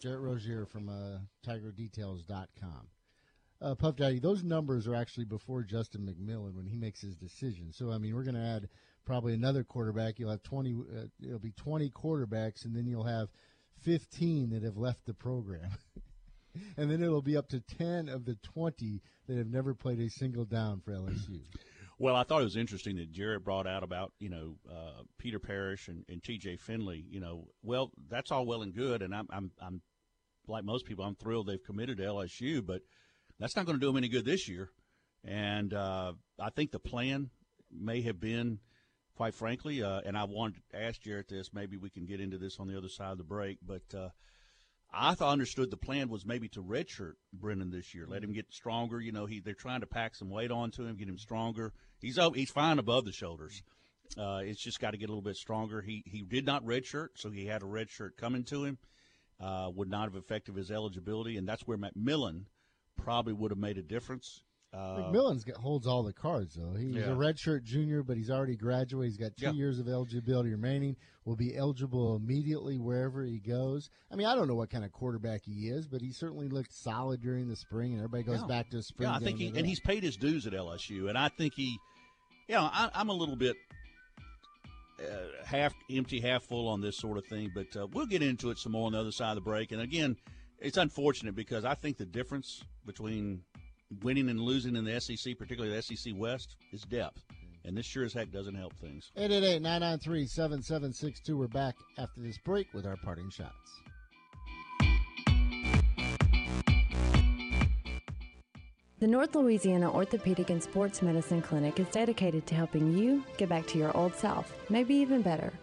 Jarrett Rozier from uh, TigerDetails.com. Uh, Puff Daddy, those numbers are actually before Justin McMillan when he makes his decision. So, I mean, we're going to add probably another quarterback. You'll have 20, uh, it'll be 20 quarterbacks, and then you'll have 15 that have left the program. *laughs* and then it'll be up to 10 of the 20 that have never played a single down for LSU. Well, I thought it was interesting that Jarrett brought out about you know uh, Peter Parrish and, and T.J. Finley. You know, well, that's all well and good, and I'm I'm I'm like most people, I'm thrilled they've committed to LSU, but that's not going to do them any good this year. And uh, I think the plan may have been, quite frankly, uh, and I wanted to ask Jarrett this. Maybe we can get into this on the other side of the break, but uh, I thought understood the plan was maybe to redshirt Brennan this year, let him get stronger. You know, he they're trying to pack some weight onto him, get him stronger. He's he's fine above the shoulders. Uh, it's just got to get a little bit stronger. He he did not redshirt, so he had a red shirt coming to him. Uh, would not have affected his eligibility, and that's where McMillan probably would have made a difference. Uh, McMillan's got, holds all the cards, though. He's Yeah. a redshirt junior, but he's already graduated. He's got two Yeah. years of eligibility remaining. Will be eligible immediately wherever he goes. I mean, I don't know what kind of quarterback he is, but he certainly looked solid during the spring, and everybody goes Yeah. back to spring. Yeah, I think he and he's paid his dues at LSU, and I think he, you know, I, I'm a little bit uh, half empty, half full on this sort of thing, but uh, we'll get into it some more on the other side of the break. And again, it's unfortunate because I think the difference between winning and losing in the SEC, particularly the SEC West, is depth, and this sure as heck doesn't help things. 888-993-7762. We're back after this break with our parting shots. The North Louisiana Orthopedic and Sports Medicine Clinic is dedicated to helping you get back to your old self, maybe even better.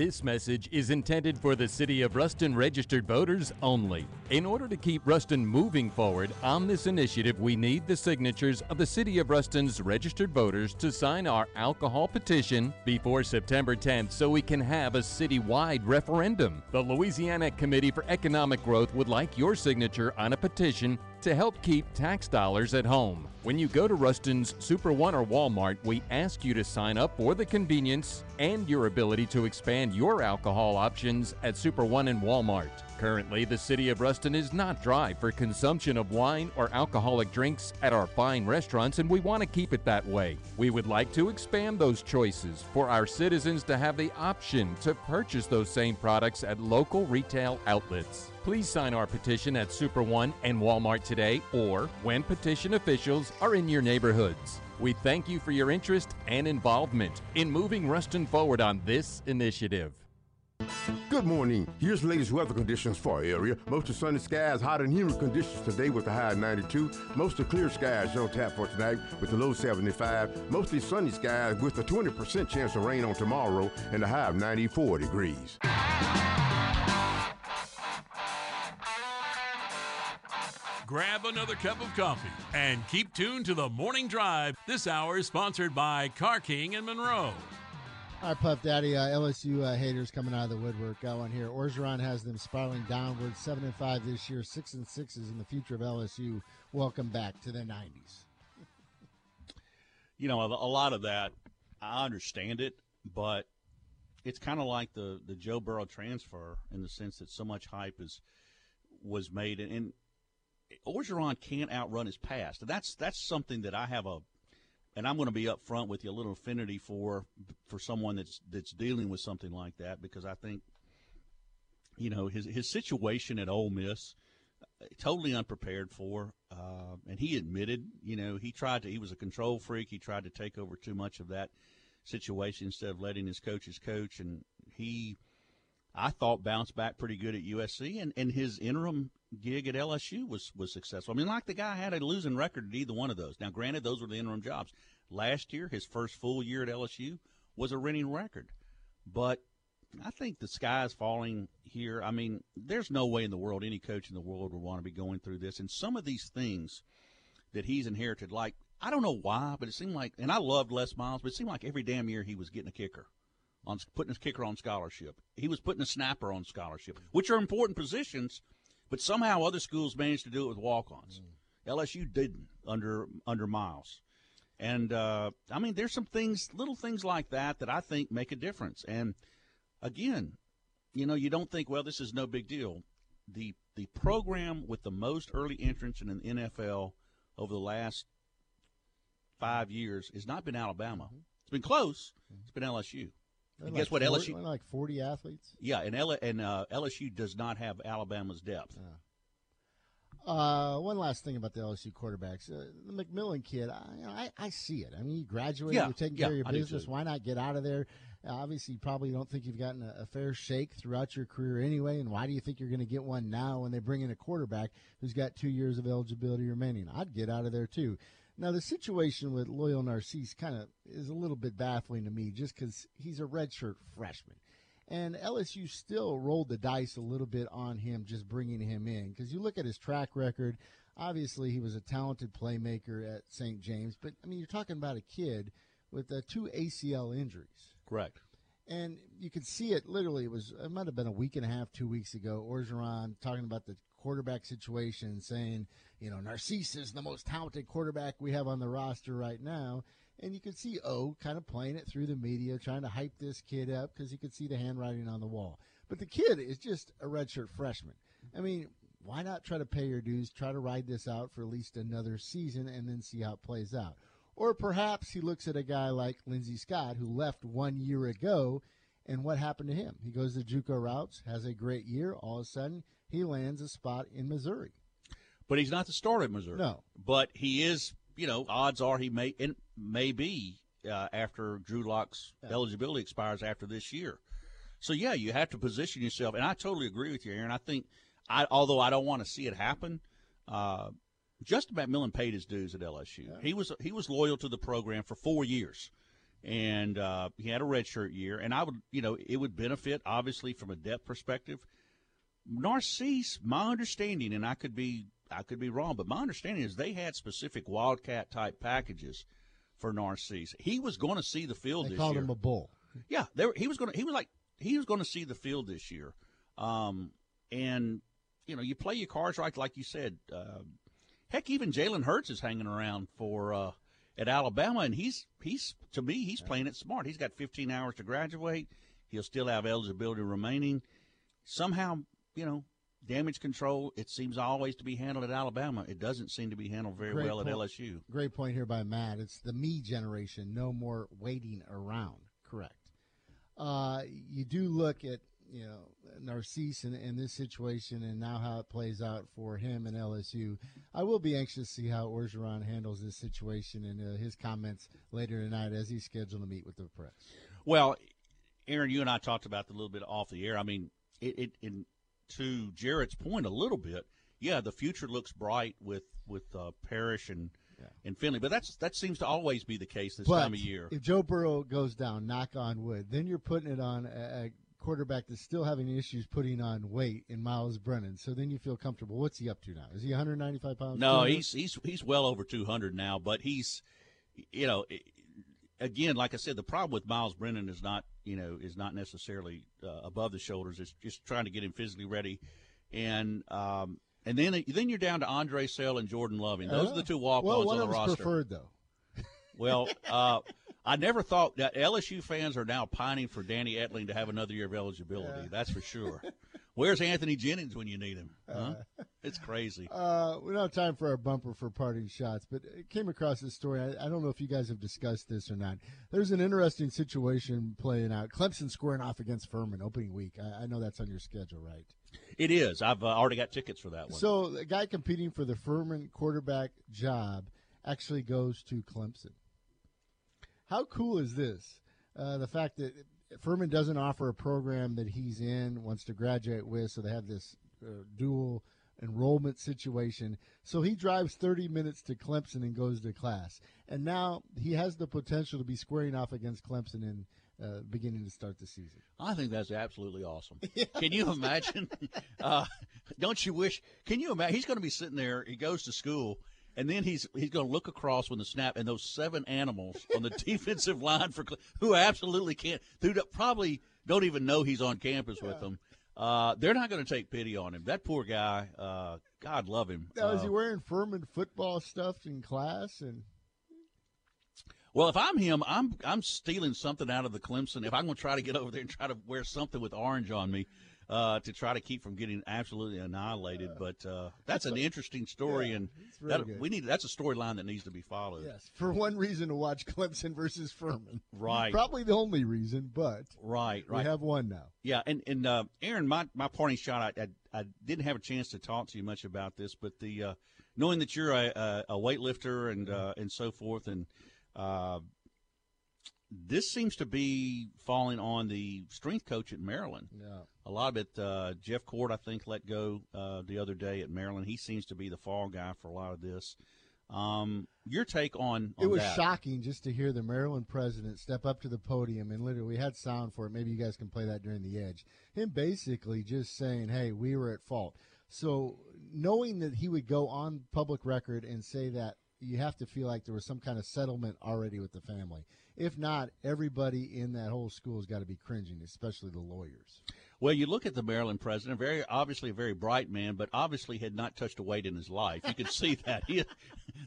This message is intended for the City of Ruston registered voters only. In order to keep Ruston moving forward on this initiative, we need the signatures of the City of Ruston's registered voters to sign our alcohol petition before September 10th so we can have a citywide referendum. The Louisiana Committee for Economic Growth would like your signature on a petition to help keep tax dollars at home. When you go to Ruston's Super One or Walmart, we ask you to sign up for the convenience and your ability to expand your alcohol options at Super One and Walmart. Currently, the city of Ruston is not dry for consumption of wine or alcoholic drinks at our fine restaurants, and we want to keep it that way. We would like to expand those choices for our citizens to have the option to purchase those same products at local retail outlets. Please sign our petition at Super One and Walmart today or when petition officials are in your neighborhoods. We thank you for your interest and involvement in moving Ruston forward on this initiative. Good morning. Here's the latest weather conditions for our area. Mostly sunny skies, hot and humid conditions today with a high of 92. Mostly clear skies on tap for tonight with a low 75. Mostly sunny skies with a 20% chance of rain on tomorrow and a high of 94 degrees. Grab another cup of coffee and keep tuned to the morning drive. This hour is sponsored by Car King and Monroe. All right, Puff Daddy, uh, LSU uh, haters coming out of the woodwork. Got one here. Orgeron has them spiraling downward, seven and five this year, six and six is in the future of LSU. Welcome back to the '90s. You know, a, lot of that, I understand it, but it's kind of like the the Joe Burrow transfer in the sense that so much hype is was made, and, and Orgeron can't outrun his past, and that's that's something that I have a and I'm going to be up front with you a little affinity for for someone that's that's dealing with something like that because I think you know his his situation at Ole Miss totally unprepared for uh, and he admitted you know he tried to he was a control freak. He tried to take over too much of that situation instead of letting his coaches coach and he I thought bounced back pretty good at USC and, and his interim gig at LSU was was successful. I mean, like the guy had a losing record at either one of those. Now, granted, those were the interim jobs. Last year, his first full year at LSU was a winning record, but I think the sky is falling here. I mean, there's no way in the world any coach in the world would want to be going through this. And some of these things that he's inherited, like I don't know why, but it seemed like, and I loved Les Miles, but it seemed like every damn year he was getting a kicker on putting his kicker on scholarship. He was putting a snapper on scholarship, which are important positions but somehow other schools managed to do it with walk-ons. Mm. LSU didn't under under Miles. And uh, I mean, there's some things, little things like that, that I think make a difference. And again, you know, you don't think, well, this is no big deal. The the program with the most early entrants in the NFL over the last five years has not been Alabama. Mm-hmm. It's been close. Mm-hmm. It's been LSU. And guess what? 40, LSU like forty athletes. Yeah, and L, and uh, LSU does not have Alabama's depth. Yeah. Uh, one last thing about the LSU quarterbacks, uh, the McMillan kid. I, I, I see it. I mean, you graduated, yeah, you're taking yeah, care of your I business. Why not get out of there? Uh, obviously, you probably don't think you've gotten a, a, fair shake throughout your career anyway. And why do you think you're going to get one now when they bring in a quarterback who's got two years of eligibility remaining? I'd get out of there too. Now, the situation with Lowell Narcisse kind of is a little bit baffling to me just because he's a redshirt freshman. And LSU still rolled the dice a little bit on him just bringing him in because you look at his track record. Obviously, he was a talented playmaker at St. James, but I mean, you're talking about a kid with uh, two ACL injuries. Correct. And you could see it literally. It was it might have been a week and a half, two weeks ago. Orgeron talking about the quarterback situation, saying you know, Narcisse is the most talented quarterback we have on the roster right now. And you could see O kind of playing it through the media, trying to hype this kid up because you could see the handwriting on the wall. But the kid is just a redshirt freshman. I mean, why not try to pay your dues, try to ride this out for at least another season, and then see how it plays out? Or perhaps he looks at a guy like Lindsey Scott, who left one year ago, and what happened to him? He goes the JUCO routes, has a great year. All of a sudden, he lands a spot in Missouri but he's not the starter at Missouri. No, but he is. You know, odds are he may and may be uh, after Drew Lock's yeah. eligibility expires after this year. So yeah, you have to position yourself, and I totally agree with you, Aaron. I think, I although I don't want to see it happen, uh, Justin McMillan paid his dues at LSU. Yeah. He was he was loyal to the program for four years, and uh, he had a redshirt year. And I would, you know, it would benefit obviously from a depth perspective. Narcisse, my understanding, and I could be I could be wrong, but my understanding is they had specific Wildcat type packages for Narcisse. He was going to see the field. They this called year. him a bull. Yeah, there, he was going to. He was like he was going to see the field this year, um, and you know you play your cards right, like you said. Uh, heck, even Jalen Hurts is hanging around for uh, at Alabama, and he's he's to me he's playing it smart. He's got 15 hours to graduate. He'll still have eligibility remaining. Somehow, you know, damage control, it seems always to be handled at Alabama. It doesn't seem to be handled very Great well point. at LSU. Great point here by Matt. It's the me generation. No more waiting around. Correct. Uh, you do look at you know Narcisse in, in, this situation and now how it plays out for him and LSU. I will be anxious to see how Orgeron handles this situation and uh, his comments later tonight as he's scheduled to meet with the press. Well, Aaron, you and I talked about a little bit off the air. I mean, it, it in, to Jarrett's point a little bit, yeah, the future looks bright with with uh, Parrish and and Finley, but that's that seems to always be the case this but time of year. If Joe Burrow goes down, knock on wood, then you're putting it on a, a quarterback that's still having issues putting on weight in Myles Brennan. So then you feel comfortable. What's he up to now? Is he 195 pounds? No, he's he's he's well over 200 now, but he's you know again, like I said, the problem with Myles Brennan is not you know is not necessarily uh, above the shoulders. It's just trying to get him physically ready, and um, and then then you're down to Andre Sale and Jordan Loving. Those uh, are the two walk-ons well, one on the roster. preferred though. Well, uh, I never thought that LSU fans are now pining for Danny Etling to have another year of eligibility. Yeah. That's for sure. Where's Anthony Jennings when you need him? Huh? Uh, it's crazy. *laughs* Uh, we don't have time for our bumper for parting shots, but it came across this story. I, I, don't know if you guys have discussed this or not. There's an interesting situation playing out. Clemson squaring off against Furman opening week. I, I know that's on your schedule, right? It is. I've uh, already got tickets for that one. So the guy competing for the Furman quarterback job actually goes to Clemson. How cool is this? Uh, the fact that Furman doesn't offer a program that he's in, wants to graduate with, so they have this uh, dual enrollment situation. So he drives 30 minutes to Clemson and goes to class. And now he has the potential to be squaring off against Clemson in uh, beginning to start the season. I think that's absolutely awesome. *laughs* Can you imagine? *laughs* uh, don't you wish? Can you imagine? He's going to be sitting there. He goes to school and then he's he's going to look across when the snap, and those seven animals on the *laughs* defensive line for who absolutely can't, who probably don't even know he's on campus yeah. with them. Uh, they're not going to take pity on him. That poor guy. Uh, God love him. Now, is he uh, wearing Furman football stuff in class? And well, if I'm him, I'm I'm stealing something out of the Clemson. If I'm going to try to get over there and try to wear something with orange on me, uh, to try to keep from getting absolutely annihilated. But uh, that's an interesting story, yeah, and that, we need that's a storyline that needs to be followed. Yes, for one reason to watch *laughs* Clemson versus Furman. Right, probably the only reason, but right, right. We have one now. Yeah, and and uh, Aaron, my my parting shot, I, I, I didn't have a chance to talk to you much about this, but the uh, knowing that you're a, a, a weightlifter and uh, and so forth, and uh, this seems to be falling on the strength coach at Maryland. Yeah. A lot of it, uh, Jeff Cord, I think, let go uh, the other day at Maryland. He seems to be the fall guy for a lot of this. Um, your take on, on it was that. shocking just to hear the Maryland president step up to the podium and literally we had sound for it. Maybe you guys can play that during the edge. Him basically just saying, "Hey, we were at fault." So knowing that he would go on public record and say that, you have to feel like there was some kind of settlement already with the family. If not, everybody in that whole school has got to be cringing, especially the lawyers. Well, you look at the Maryland president, very obviously a very bright man, but obviously had not touched a weight in his life. You can *laughs* see that. He,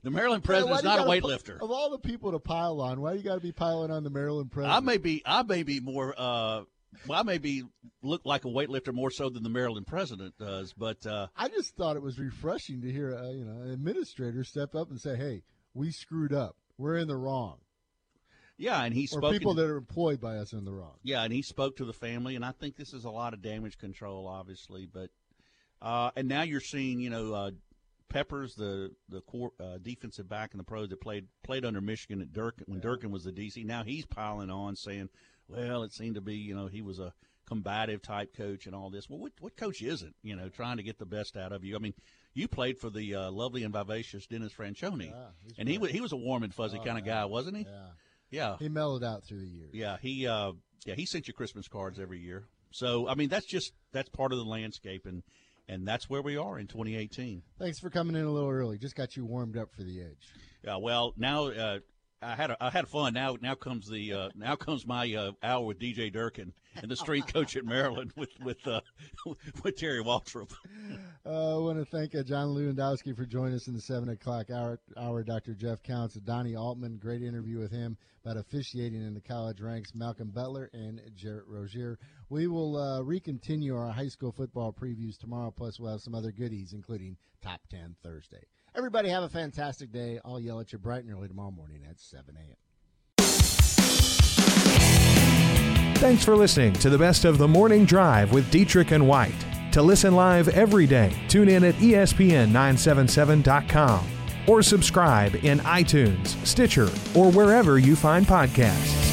the Maryland president is not a weightlifter. Of all the people to pile on, why do you got to be piling on the Maryland president? I may be, I may be more. Uh, well, I may be look like a weightlifter more so than the Maryland president does, but uh, I just thought it was refreshing to hear, uh, you know, an administrator step up and say, "Hey, we screwed up. We're in the wrong." Yeah, and he spoke. Or people that are employed by us in the wrong. Yeah, and he spoke to the family, and I think this is a lot of damage control, obviously. But uh, and now you're seeing, you know, uh, Peppers, the the core, uh, defensive back in the pros that played played under Michigan at Durkin when yeah. Durkin was the DC. Now he's piling on, saying, "Well, it seemed to be, you know, he was a combative type coach and all this." Well, what what coach isn't, you know, trying to get the best out of you? I mean, you played for the uh, lovely and vivacious Dennis Franchione, yeah, and he was he was a warm and fuzzy oh, kind of guy, wasn't he? Yeah. Yeah, he mellowed out through the years. Yeah, he uh, yeah he sent you Christmas cards every year. So I mean that's just that's part of the landscape and and that's where we are in 2018. Thanks for coming in a little early. Just got you warmed up for the edge. Yeah, well now uh, I had a, I had fun. Now now comes the uh, now comes my uh, hour with DJ Durkin and the strength *laughs* coach at Maryland with with uh, *laughs* with Terry Waltrip. Uh, I want to thank uh, John Lewandowski for joining us in the seven o'clock hour. Hour, Dr. Jeff Counts, Donnie Altman, great interview with him about officiating in the college ranks. Malcolm Butler and Jarrett Rozier. We will uh, recontinue our high school football previews tomorrow. Plus, we'll have some other goodies, including top ten Thursday. Everybody have a fantastic day. I'll yell at you bright and early tomorrow morning at 7 a.m. Thanks for listening to the best of the morning drive with Dietrich and White. To listen live every day, tune in at ESPN977.com or subscribe in iTunes, Stitcher, or wherever you find podcasts.